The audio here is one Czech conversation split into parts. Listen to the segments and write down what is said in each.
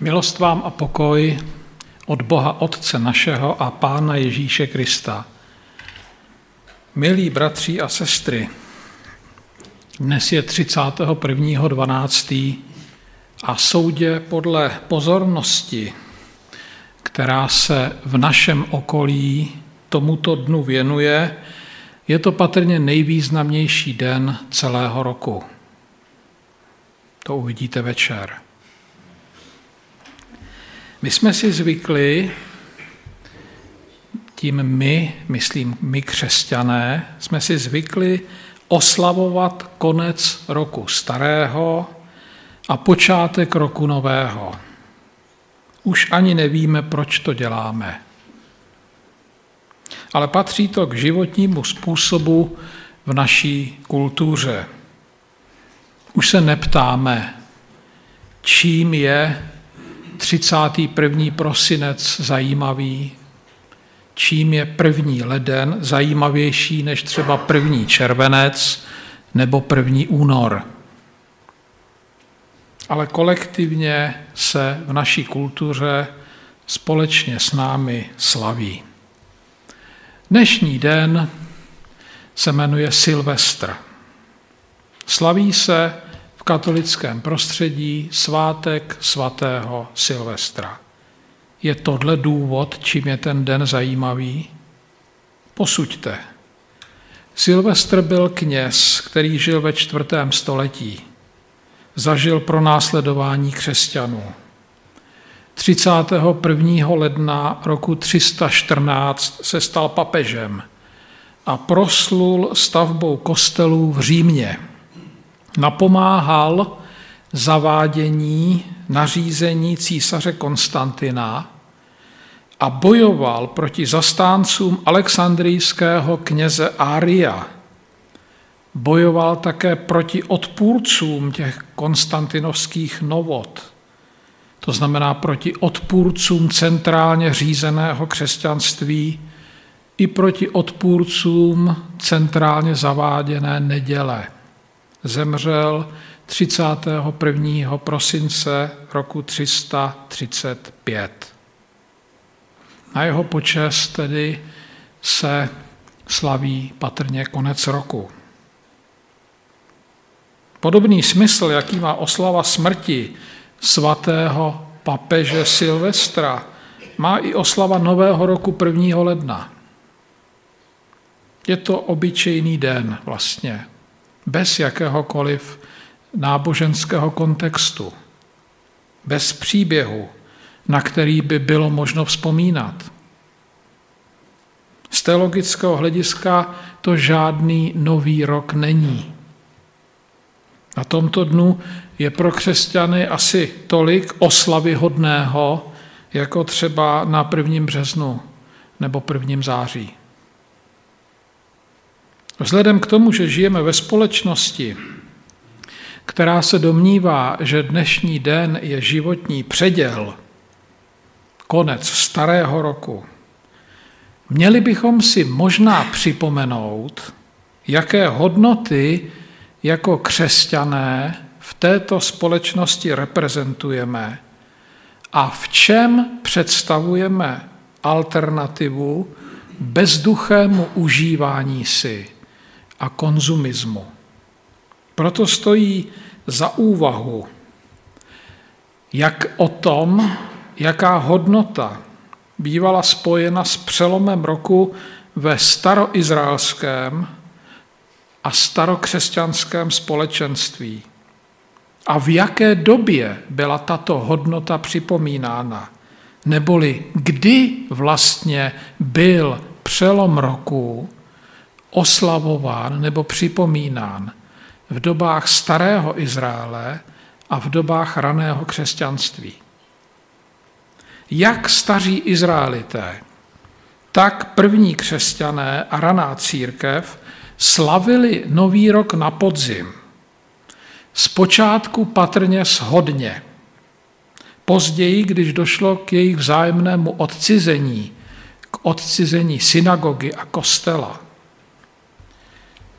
Milost vám a pokoj od Boha Otce našeho a Pána Ježíše Krista. Milí bratři a sestry, dnes je 31.12. a soudě podle pozornosti, která se v našem okolí tomuto dnu věnuje, je to patrně nejvýznamnější den celého roku. To uvidíte večer. My jsme si zvykli, tím my, myslím my křesťané, jsme si zvykli oslavovat konec roku starého a počátek roku nového. Už ani nevíme, proč to děláme. Ale patří to k životnímu způsobu v naší kultuře. Už se neptáme, čím je 31. prosinec zajímavý, čím je první leden zajímavější než třeba první červenec nebo první únor. Ale kolektivně se v naší kultuře společně s námi slaví. Dnešní den se jmenuje Silvestr. Slaví se katolickém prostředí svátek svatého Silvestra. Je tohle důvod, čím je ten den zajímavý? Posuďte. Silvestr byl kněz, který žil ve čtvrtém století. Zažil pro následování křesťanů. 31. ledna roku 314 se stal papežem a proslul stavbou kostelů v Římě napomáhal zavádění nařízení císaře Konstantina a bojoval proti zastáncům alexandrijského kněze Ária. Bojoval také proti odpůrcům těch konstantinovských novot, to znamená proti odpůrcům centrálně řízeného křesťanství i proti odpůrcům centrálně zaváděné neděle zemřel 31. prosince roku 335. Na jeho počest tedy se slaví patrně konec roku. Podobný smysl, jaký má oslava smrti svatého papeže Silvestra, má i oslava Nového roku 1. ledna. Je to obyčejný den vlastně, bez jakéhokoliv náboženského kontextu, bez příběhu, na který by bylo možno vzpomínat. Z teologického hlediska to žádný nový rok není. Na tomto dnu je pro křesťany asi tolik oslavy hodného, jako třeba na 1. březnu nebo 1. září. Vzhledem k tomu, že žijeme ve společnosti, která se domnívá, že dnešní den je životní předěl, konec starého roku, měli bychom si možná připomenout, jaké hodnoty jako křesťané v této společnosti reprezentujeme a v čem představujeme alternativu bezduchému užívání si a konzumismu. Proto stojí za úvahu, jak o tom, jaká hodnota bývala spojena s přelomem roku ve staroizraelském a starokřesťanském společenství. A v jaké době byla tato hodnota připomínána? Neboli kdy vlastně byl přelom roku oslavován nebo připomínán v dobách starého Izraele a v dobách raného křesťanství. Jak staří Izraelité, tak první křesťané a raná církev slavili nový rok na podzim. Zpočátku patrně shodně. Později, když došlo k jejich vzájemnému odcizení, k odcizení synagogy a kostela,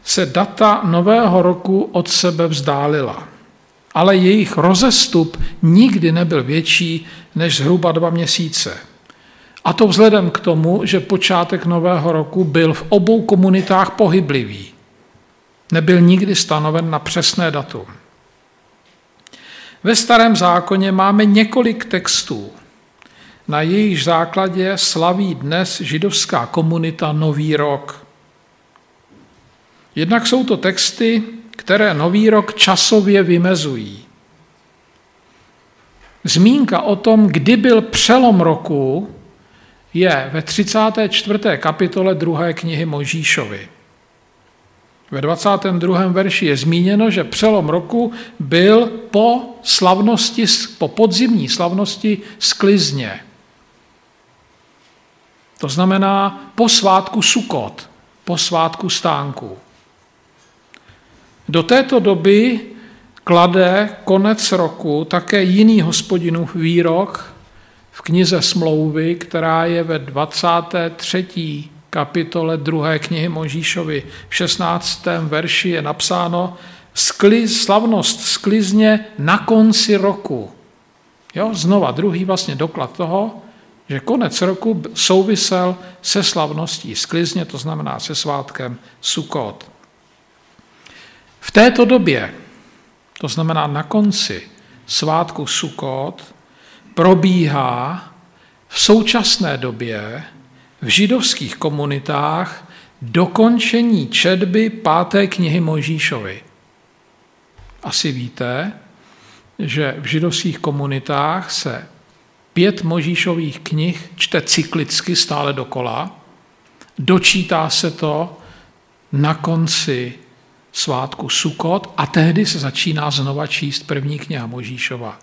se data nového roku od sebe vzdálila ale jejich rozestup nikdy nebyl větší než zhruba dva měsíce. A to vzhledem k tomu, že počátek nového roku byl v obou komunitách pohyblivý. Nebyl nikdy stanoven na přesné datum. Ve starém zákoně máme několik textů, na jejich základě slaví dnes židovská komunita Nový rok. Jednak jsou to texty, které Nový rok časově vymezují. Zmínka o tom, kdy byl přelom roku, je ve 34. kapitole 2. knihy Možíšovi. Ve 22. verši je zmíněno, že přelom roku byl po slavnosti, po podzimní slavnosti sklizně. To znamená po svátku Sukot, po svátku stánku. Do této doby klade konec roku také jiný hospodinův výrok v knize Smlouvy, která je ve 23. kapitole 2. knihy Možíšovi. V 16. verši je napsáno skliz, slavnost sklizně na konci roku. Jo, znova druhý vlastně doklad toho, že konec roku souvisel se slavností sklizně, to znamená se svátkem Sukot. V této době, to znamená na konci svátku Sukot, probíhá v současné době v židovských komunitách dokončení četby páté knihy Možíšovi. Asi víte, že v židovských komunitách se pět Možíšových knih čte cyklicky stále dokola, dočítá se to na konci svátku Sukot a tehdy se začíná znova číst první kniha Možíšova.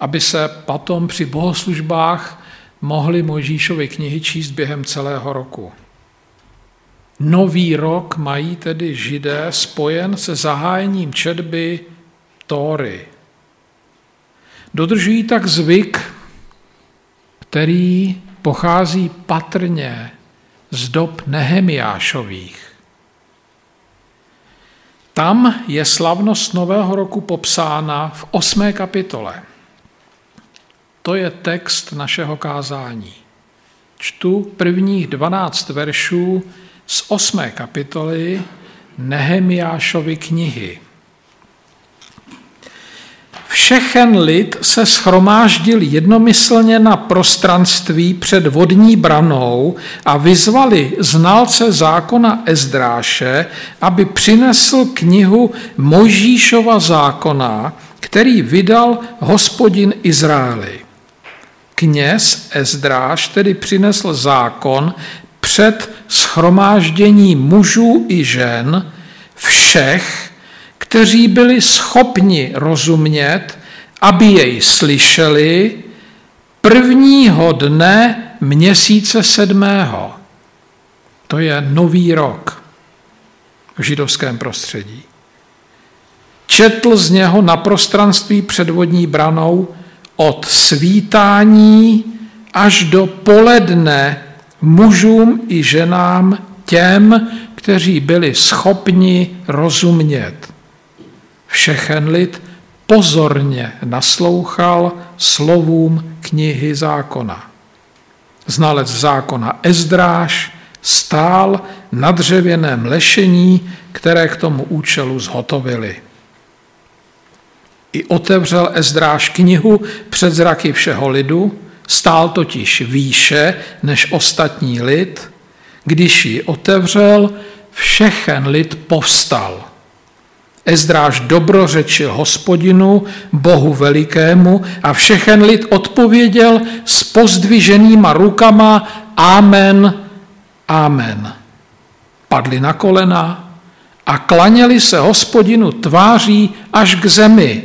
Aby se potom při bohoslužbách mohly Možíšovy knihy číst během celého roku. Nový rok mají tedy židé spojen se zahájením četby Tóry, Dodržují tak zvyk, který pochází patrně z dob Nehemiášových. Tam je slavnost Nového roku popsána v osmé kapitole. To je text našeho kázání. Čtu prvních 12 veršů z osmé kapitoly Nehemiášovy knihy. Všechen lid se schromáždil jednomyslně na prostranství před vodní branou a vyzvali znalce zákona Ezdráše, aby přinesl knihu Mojžíšova zákona, který vydal hospodin Izraeli. Kněz Ezdráš tedy přinesl zákon před schromáždění mužů i žen všech, kteří byli schopni rozumět, aby jej slyšeli prvního dne měsíce sedmého. To je nový rok v židovském prostředí. Četl z něho na prostranství před vodní branou od svítání až do poledne mužům i ženám těm, kteří byli schopni rozumět. Všechen lid pozorně naslouchal slovům knihy zákona. Znalec zákona Ezdráš stál na dřevěném lešení, které k tomu účelu zhotovili. I otevřel Ezdráš knihu před zraky všeho lidu, stál totiž výše než ostatní lid. Když ji otevřel, všechen lid povstal – Ezdráž dobrořečil hospodinu, Bohu velikému a všechen lid odpověděl s pozdviženýma rukama Amen, Amen. Padli na kolena a klaněli se hospodinu tváří až k zemi.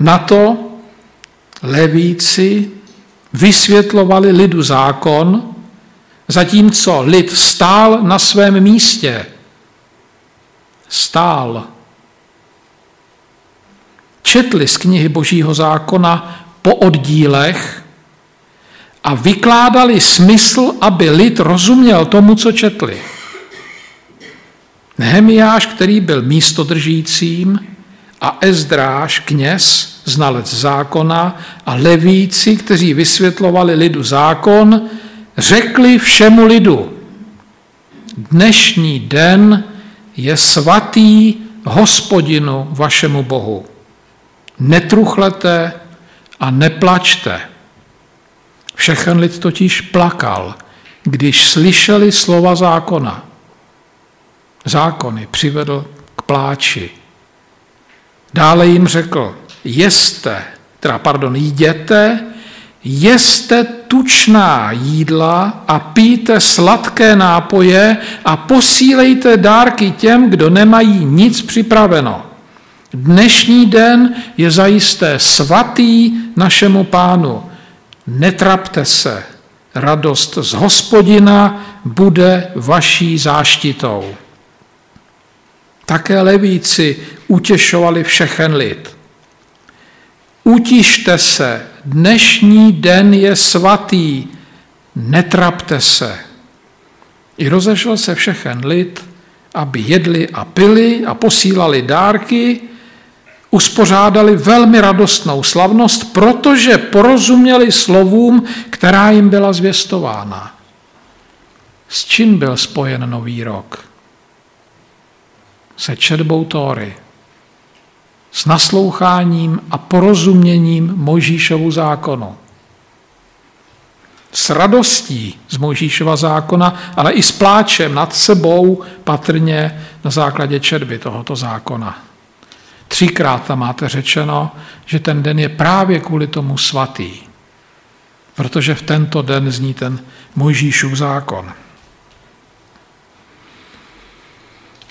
Na to levíci vysvětlovali lidu zákon, zatímco lid stál na svém místě – stál. Četli z knihy Božího zákona po oddílech a vykládali smysl, aby lid rozuměl tomu, co četli. Nehemiáš, který byl místodržícím, a Ezdráš, kněz, znalec zákona, a levíci, kteří vysvětlovali lidu zákon, řekli všemu lidu, dnešní den je svatý hospodinu vašemu Bohu. Netruchlete a neplačte. Všechen lid totiž plakal, když slyšeli slova zákona. Zákony přivedl k pláči. Dále jim řekl, jeste, teda pardon, jděte, jeste tučná jídla a pijte sladké nápoje a posílejte dárky těm, kdo nemají nic připraveno. Dnešní den je zajisté svatý našemu pánu. Netrapte se, radost z hospodina bude vaší záštitou. Také levíci utěšovali všechen lid. Utište se, dnešní den je svatý, netrapte se. I rozešel se všechen lid, aby jedli a pili a posílali dárky, uspořádali velmi radostnou slavnost, protože porozuměli slovům, která jim byla zvěstována. S čím byl spojen nový rok? Se četbou Tóry s nasloucháním a porozuměním Mojžíšovu zákonu. S radostí z Mojžíšova zákona, ale i s pláčem nad sebou patrně na základě četby tohoto zákona. Třikrát tam máte řečeno, že ten den je právě kvůli tomu svatý, protože v tento den zní ten Mojžíšův zákon.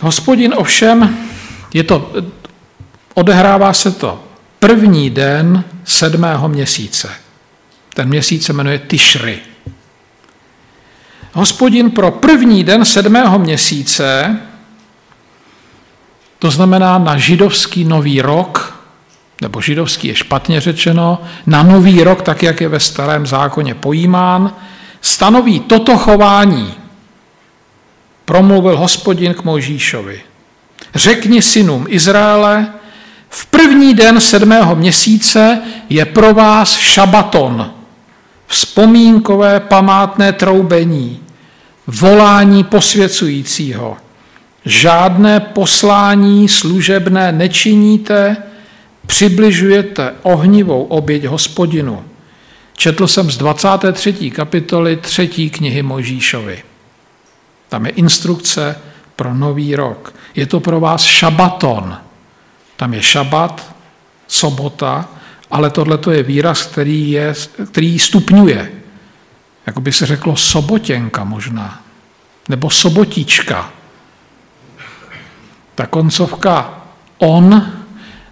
Hospodin ovšem, je to Odehrává se to první den sedmého měsíce. Ten měsíc se jmenuje Tishri. Hospodin pro první den sedmého měsíce, to znamená na židovský nový rok, nebo židovský je špatně řečeno, na nový rok, tak jak je ve starém zákoně pojímán, stanoví toto chování. Promluvil hospodin k Mojžíšovi. Řekni synům Izraele, v první den sedmého měsíce je pro vás šabaton, vzpomínkové památné troubení, volání posvěcujícího. Žádné poslání služebné nečiníte, přibližujete ohnivou oběť hospodinu. Četl jsem z 23. kapitoly 3. knihy Mojžíšovi. Tam je instrukce pro nový rok. Je to pro vás šabaton, tam je šabat, sobota, ale tohle je výraz, který, je, který stupňuje. Jako by se řeklo sobotěnka možná, nebo sobotička. Ta koncovka on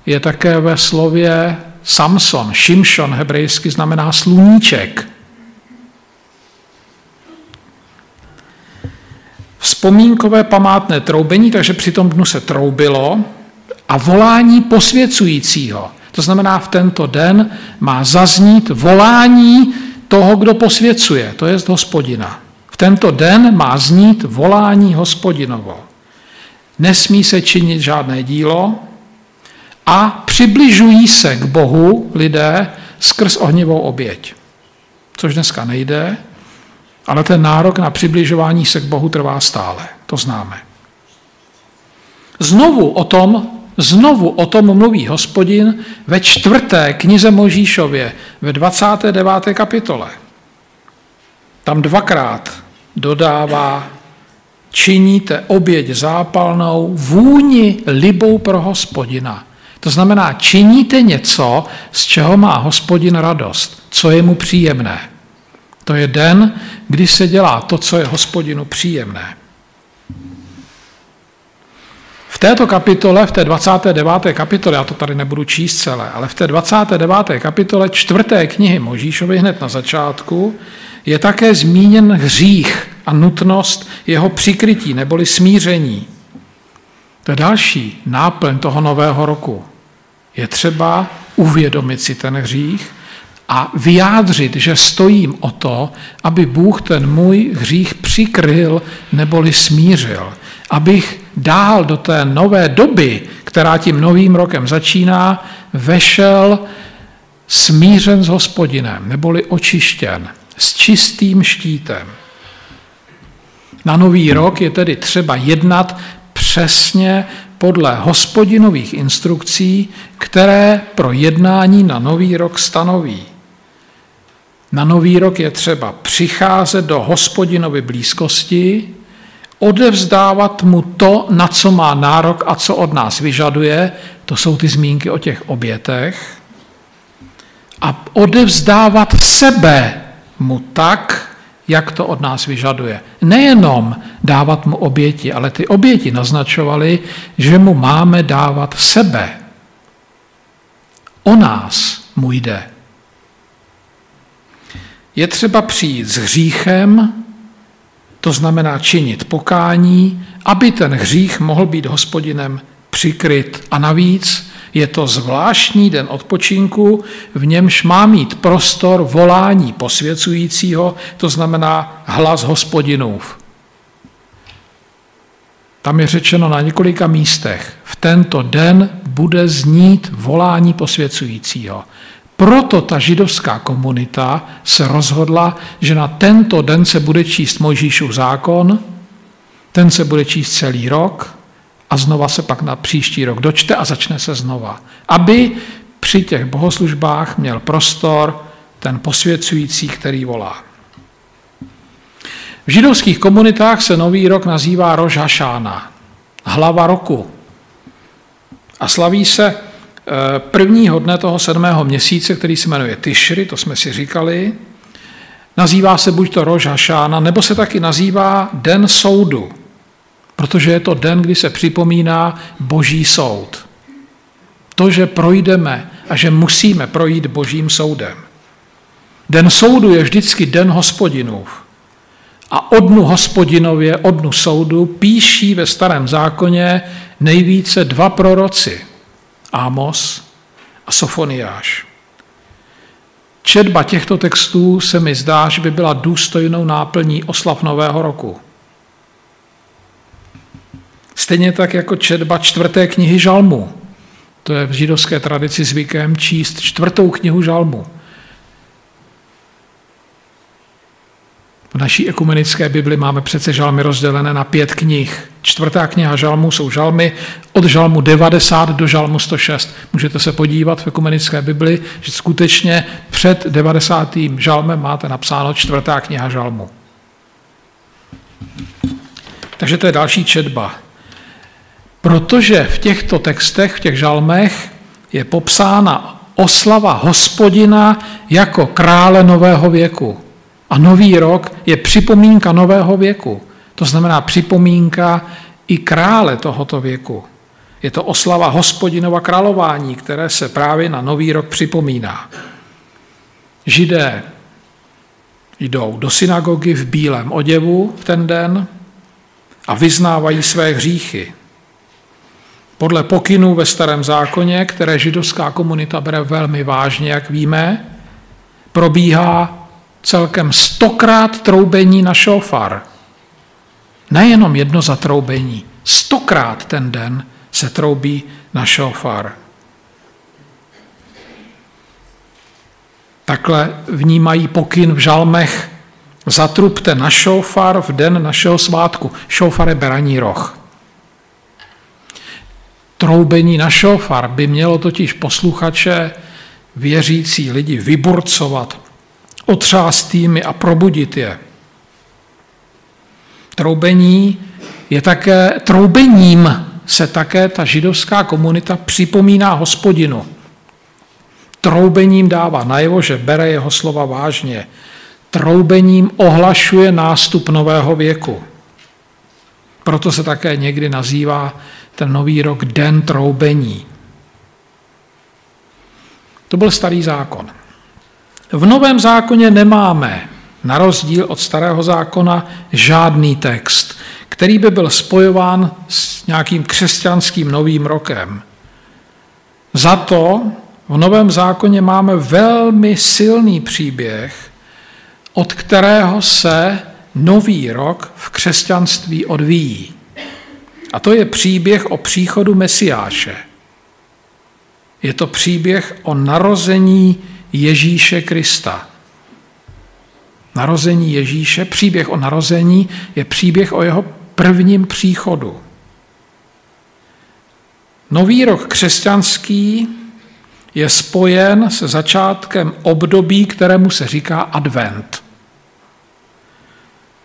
je také ve slově Samson, Šimšon hebrejsky znamená sluníček. Vzpomínkové památné troubení, takže při tom dnu se troubilo, a volání posvěcujícího. To znamená, v tento den má zaznít volání toho, kdo posvěcuje, to je hospodina. V tento den má znít volání hospodinovo. Nesmí se činit žádné dílo a přibližují se k Bohu lidé skrz ohnivou oběť. Což dneska nejde, ale ten nárok na přibližování se k Bohu trvá stále. To známe. Znovu o tom Znovu o tom mluví hospodin ve čtvrté knize Možíšově ve 29. kapitole. Tam dvakrát dodává, činíte oběť zápalnou vůni libou pro hospodina. To znamená, činíte něco, z čeho má hospodin radost, co je mu příjemné. To je den, kdy se dělá to, co je hospodinu příjemné. V této kapitole, v té 29. kapitole, já to tady nebudu číst celé, ale v té 29. kapitole čtvrté knihy Možíšovi hned na začátku je také zmíněn hřích a nutnost jeho přikrytí neboli smíření. To je další náplň toho nového roku. Je třeba uvědomit si ten hřích a vyjádřit, že stojím o to, aby Bůh ten můj hřích přikryl neboli smířil abych dál do té nové doby, která tím novým rokem začíná, vešel smířen s hospodinem, neboli očištěn, s čistým štítem. Na nový rok je tedy třeba jednat přesně podle hospodinových instrukcí, které pro jednání na nový rok stanoví. Na nový rok je třeba přicházet do hospodinovy blízkosti, odevzdávat mu to, na co má nárok a co od nás vyžaduje, to jsou ty zmínky o těch obětech, a odevzdávat sebe mu tak, jak to od nás vyžaduje. Nejenom dávat mu oběti, ale ty oběti naznačovaly, že mu máme dávat sebe. O nás mu jde. Je třeba přijít s hříchem, to znamená činit pokání, aby ten hřích mohl být hospodinem přikryt. A navíc je to zvláštní den odpočinku, v němž má mít prostor volání posvěcujícího, to znamená hlas hospodinův. Tam je řečeno na několika místech, v tento den bude znít volání posvěcujícího. Proto ta židovská komunita se rozhodla, že na tento den se bude číst Mojžíšův zákon, ten se bude číst celý rok a znova se pak na příští rok dočte a začne se znova. Aby při těch bohoslužbách měl prostor ten posvěcující, který volá. V židovských komunitách se nový rok nazývá Roš Hašána, hlava roku. A slaví se prvního dne toho sedmého měsíce, který se jmenuje Tishri, to jsme si říkali. Nazývá se buď to Roš Hašána, nebo se taky nazývá Den soudu protože je to den, kdy se připomíná boží soud. To, že projdeme a že musíme projít božím soudem. Den soudu je vždycky den hospodinův. A o dnu hospodinově, o dnu soudu píší ve starém zákoně nejvíce dva proroci. Amos a Sofoniáš. Četba těchto textů se mi zdá, že by byla důstojnou náplní oslav Nového roku. Stejně tak jako četba čtvrté knihy Žalmu. To je v židovské tradici zvykem číst čtvrtou knihu Žalmu. V naší ekumenické Bibli máme přece žalmy rozdělené na pět knih. Čtvrtá kniha žalmu jsou žalmy od žalmu 90 do žalmu 106. Můžete se podívat v ekumenické Bibli, že skutečně před 90. žalmem máte napsáno čtvrtá kniha žalmu. Takže to je další četba. Protože v těchto textech, v těch žalmech, je popsána oslava hospodina jako krále nového věku. A nový rok je připomínka nového věku. To znamená připomínka i krále tohoto věku. Je to oslava hospodinova králování, které se právě na nový rok připomíná. Židé jdou do synagogy v bílém oděvu v ten den a vyznávají své hříchy. Podle pokynů ve starém zákoně, které židovská komunita bere velmi vážně, jak víme, probíhá celkem stokrát troubení na šofar. Nejenom jedno zatroubení, stokrát ten den se troubí na šofar. Takhle vnímají pokyn v žalmech zatrubte na šofar v den našeho svátku. Šofar je beraní roh. Troubení na šofar by mělo totiž posluchače, věřící lidi vyburcovat, otřást jimi a probudit je. Troubení je také, troubením se také ta židovská komunita připomíná hospodinu. Troubením dává najevo, že bere jeho slova vážně. Troubením ohlašuje nástup nového věku. Proto se také někdy nazývá ten nový rok den troubení. To byl starý zákon. V novém zákoně nemáme, na rozdíl od starého zákona, žádný text, který by byl spojován s nějakým křesťanským novým rokem. Za to v Novém zákoně máme velmi silný příběh, od kterého se nový rok v křesťanství odvíjí. A to je příběh o příchodu Mesiáše. Je to příběh o narození Ježíše Krista. Narození Ježíše, příběh o narození je příběh o jeho prvním příchodu. Nový rok křesťanský je spojen se začátkem období, kterému se říká advent.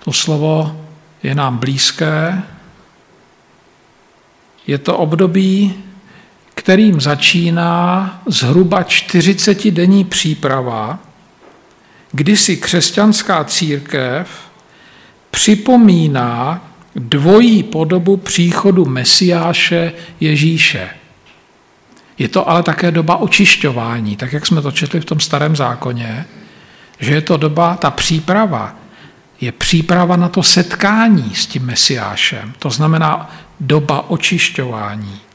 To slovo je nám blízké. Je to období, kterým začíná zhruba 40-denní příprava, kdy si křesťanská církev připomíná dvojí podobu příchodu Mesiáše Ježíše. Je to ale také doba očišťování, tak jak jsme to četli v tom starém zákoně, že je to doba, ta příprava, je příprava na to setkání s tím Mesiášem. To znamená doba očišťování.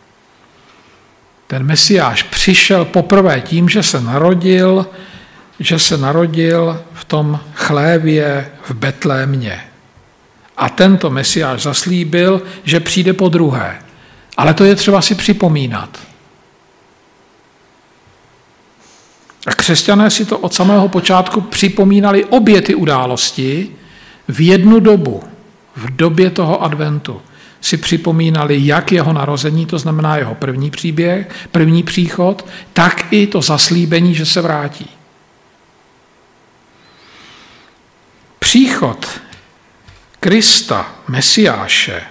Ten Mesiáš přišel poprvé tím, že se narodil, že se narodil v tom chlévě v Betlémě. A tento Mesiáš zaslíbil, že přijde po druhé. Ale to je třeba si připomínat. A křesťané si to od samého počátku připomínali obě ty události v jednu dobu, v době toho adventu si připomínali jak jeho narození, to znamená jeho první příběh, první příchod, tak i to zaslíbení, že se vrátí. Příchod Krista, Mesiáše,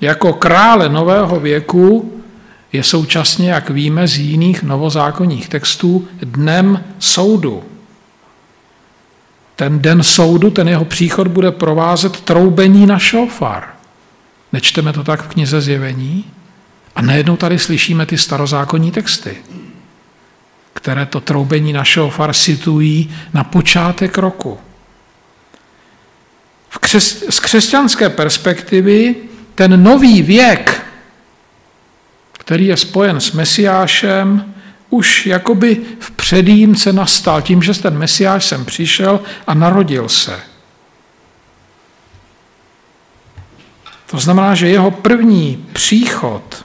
jako krále nového věku je současně, jak víme z jiných novozákonních textů, dnem soudu. Ten den soudu, ten jeho příchod bude provázet troubení na šofar. Nečteme to tak v knize Zjevení? A najednou tady slyšíme ty starozákonní texty, které to troubení na šofar situují na počátek roku. V křes, z křesťanské perspektivy ten nový věk, který je spojen s Mesiášem, už jakoby v předjímce nastal tím, že ten Mesiáš sem přišel a narodil se. To znamená, že jeho první příchod,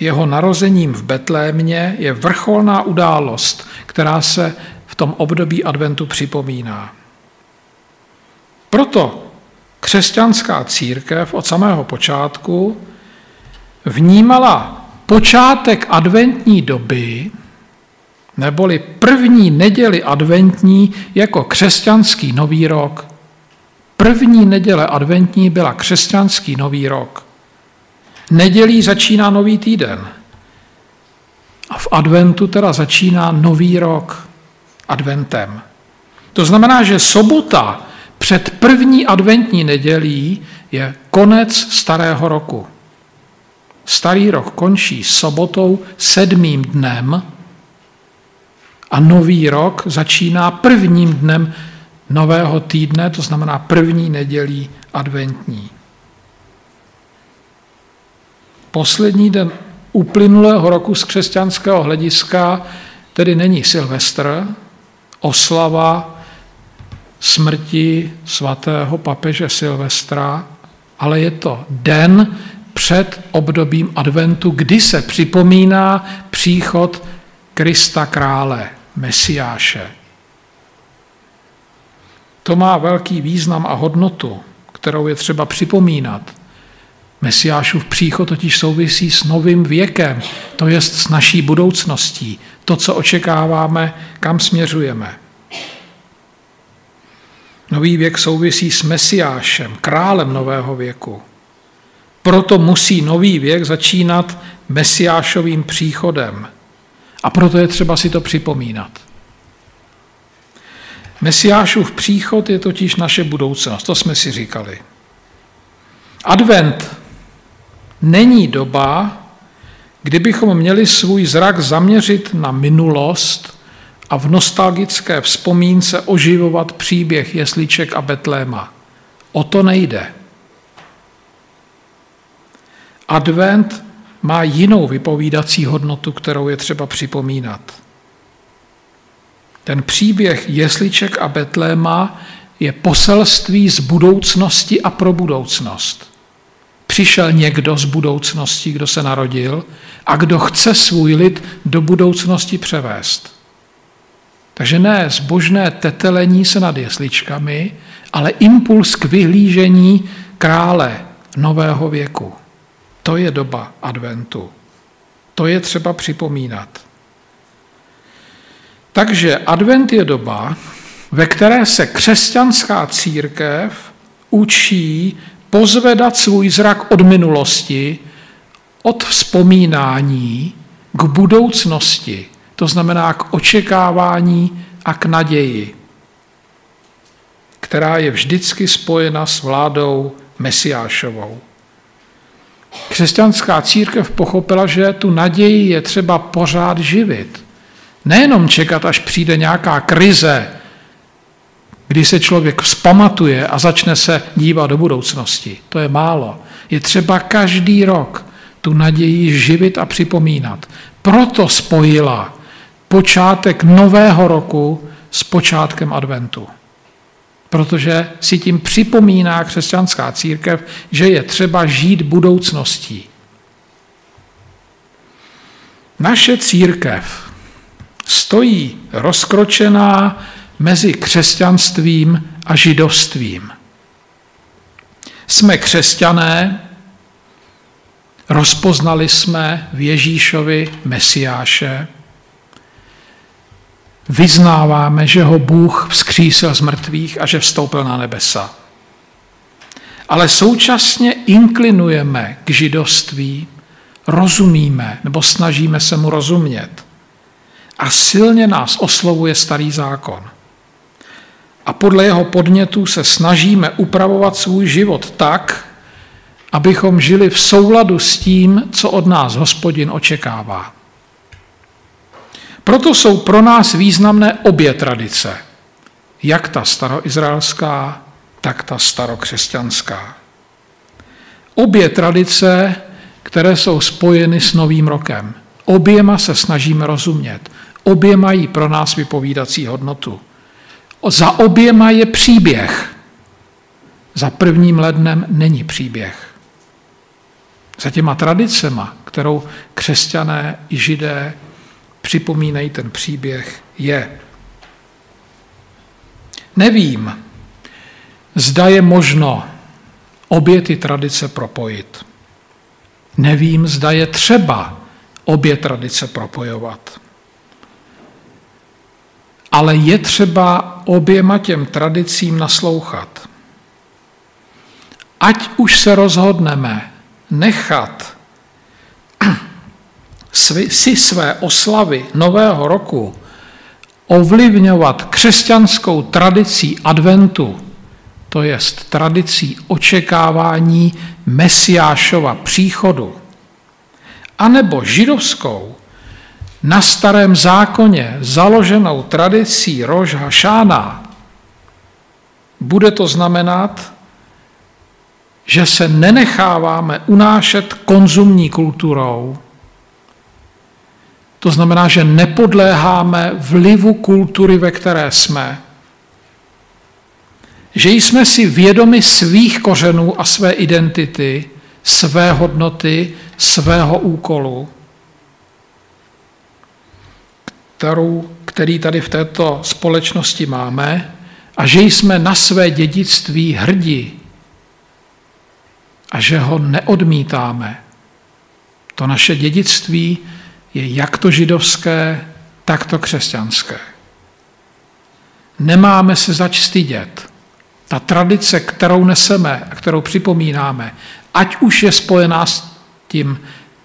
jeho narozením v Betlémě je vrcholná událost, která se v tom období adventu připomíná. Proto křesťanská církev od samého počátku vnímala počátek adventní doby, neboli první neděli adventní jako křesťanský nový rok. První neděle adventní byla křesťanský nový rok. Nedělí začíná nový týden. A v adventu teda začíná nový rok adventem. To znamená, že sobota před první adventní nedělí je konec starého roku. Starý rok končí sobotou sedmým dnem a nový rok začíná prvním dnem nového týdne, to znamená první nedělí adventní. Poslední den uplynulého roku z křesťanského hlediska tedy není Silvestr, oslava smrti svatého papeže Silvestra, ale je to den před obdobím adventu, kdy se připomíná příchod Krista krále, Mesiáše. To má velký význam a hodnotu, kterou je třeba připomínat. Mesiášův příchod totiž souvisí s novým věkem, to je s naší budoucností, to, co očekáváme, kam směřujeme. Nový věk souvisí s Mesiášem, králem nového věku. Proto musí nový věk začínat Mesiášovým příchodem. A proto je třeba si to připomínat. Mesiášův příchod je totiž naše budoucnost, to jsme si říkali. Advent není doba, kdybychom měli svůj zrak zaměřit na minulost a v nostalgické vzpomínce oživovat příběh jesliček a Betléma. O to nejde. Advent má jinou vypovídací hodnotu, kterou je třeba připomínat. Ten příběh jesliček a Betléma je poselství z budoucnosti a pro budoucnost. přišel někdo z budoucnosti, kdo se narodil a kdo chce svůj lid do budoucnosti převést. Takže ne zbožné tetelení se nad jesličkami, ale impuls k vyhlížení krále nového věku. To je doba adventu. To je třeba připomínat. Takže advent je doba, ve které se křesťanská církev učí pozvedat svůj zrak od minulosti, od vzpomínání k budoucnosti, to znamená k očekávání a k naději, která je vždycky spojena s vládou Mesiášovou. Křesťanská církev pochopila, že tu naději je třeba pořád živit. Nejenom čekat, až přijde nějaká krize, kdy se člověk vzpamatuje a začne se dívat do budoucnosti. To je málo. Je třeba každý rok tu naději živit a připomínat. Proto spojila počátek nového roku s počátkem adventu. Protože si tím připomíná křesťanská církev, že je třeba žít budoucností. Naše církev stojí rozkročená mezi křesťanstvím a židovstvím. Jsme křesťané, rozpoznali jsme v Ježíšovi Mesiáše, vyznáváme, že ho Bůh vzkřísil z mrtvých a že vstoupil na nebesa. Ale současně inklinujeme k židovství, rozumíme nebo snažíme se mu rozumět. A silně nás oslovuje starý zákon. A podle jeho podnětů se snažíme upravovat svůj život tak, abychom žili v souladu s tím, co od nás hospodin očekává. Proto jsou pro nás významné obě tradice, jak ta staroizraelská, tak ta starokřesťanská. Obě tradice, které jsou spojeny s Novým rokem. Oběma se snažíme rozumět. Obě mají pro nás vypovídací hodnotu. Za oběma je příběh. Za prvním lednem není příběh. Za těma tradicema, kterou křesťané i židé připomínají ten příběh, je. Nevím, zda je možno obě ty tradice propojit. Nevím, zda je třeba obě tradice propojovat. Ale je třeba oběma těm tradicím naslouchat. Ať už se rozhodneme nechat si své oslavy Nového roku ovlivňovat křesťanskou tradicí adventu, to jest tradicí očekávání Mesiášova příchodu, anebo židovskou, na starém zákoně založenou tradicí Rož Hašána, bude to znamenat, že se nenecháváme unášet konzumní kulturou, to znamená, že nepodléháme vlivu kultury, ve které jsme. Že jsme si vědomi svých kořenů a své identity, své hodnoty, svého úkolu, kterou, který tady v této společnosti máme, a že jsme na své dědictví hrdí a že ho neodmítáme. To naše dědictví je jak to židovské, tak to křesťanské. Nemáme se zač stydět. Ta tradice, kterou neseme a kterou připomínáme, ať už je spojená s tím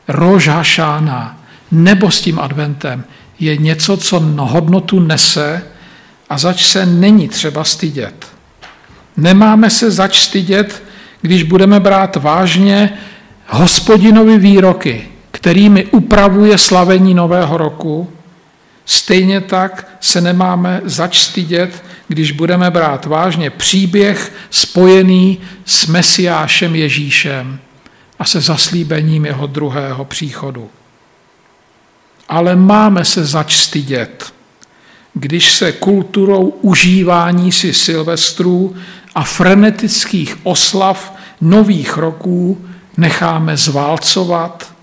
rožašána nebo s tím adventem, je něco, co hodnotu nese a zač se není třeba stydět. Nemáme se zač stydět, když budeme brát vážně hospodinovi výroky, kterými upravuje slavení Nového roku, stejně tak se nemáme zač stydět, když budeme brát vážně příběh spojený s Mesiášem Ježíšem a se zaslíbením jeho druhého příchodu. Ale máme se zač stydět, když se kulturou užívání si silvestrů a frenetických oslav nových roků necháme zválcovat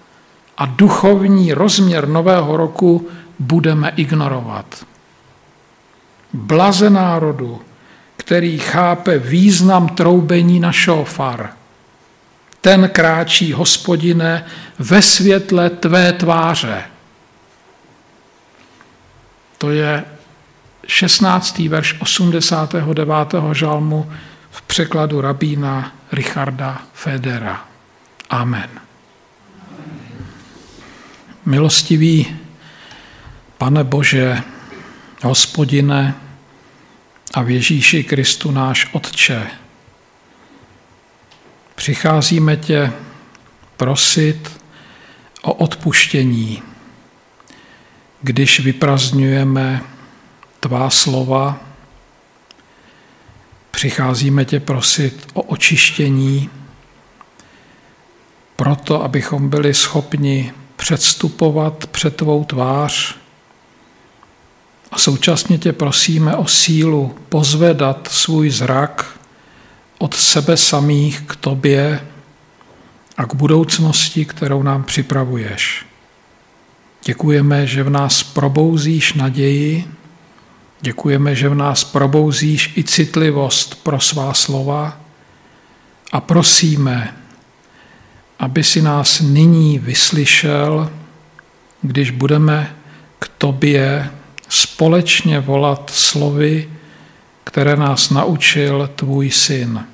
a duchovní rozměr nového roku budeme ignorovat. Blaze národu, který chápe význam troubení na šofar. Ten kráčí, hospodine, ve světle tvé tváře. To je 16. verš 89. žalmu v překladu rabína Richarda Federa. Amen. Milostivý Pane Bože, Hospodine a v Ježíši Kristu náš Otče, přicházíme tě prosit o odpuštění, když vyprazňujeme tvá slova, přicházíme tě prosit o očištění, proto abychom byli schopni předstupovat před tvou tvář a současně tě prosíme o sílu pozvedat svůj zrak od sebe samých k tobě a k budoucnosti, kterou nám připravuješ. Děkujeme, že v nás probouzíš naději, děkujeme, že v nás probouzíš i citlivost pro svá slova a prosíme, aby si nás nyní vyslyšel, když budeme k tobě společně volat slovy, které nás naučil tvůj syn.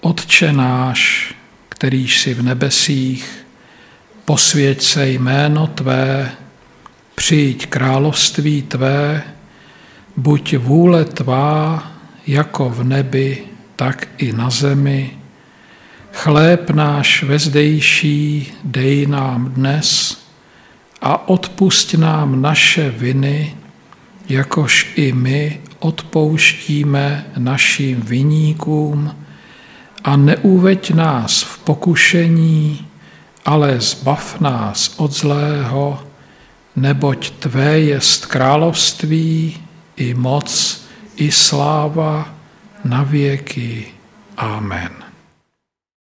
Otče náš, kterýž jsi v nebesích, posvěť se jméno Tvé, přijď království Tvé, buď vůle Tvá jako v nebi, tak i na zemi. Chléb náš vezdejší dej nám dnes a odpust nám naše viny, jakož i my odpouštíme našim viníkům a neuveď nás v pokušení, ale zbav nás od zlého, neboť Tvé jest království i moc, i sláva na věky. Amen.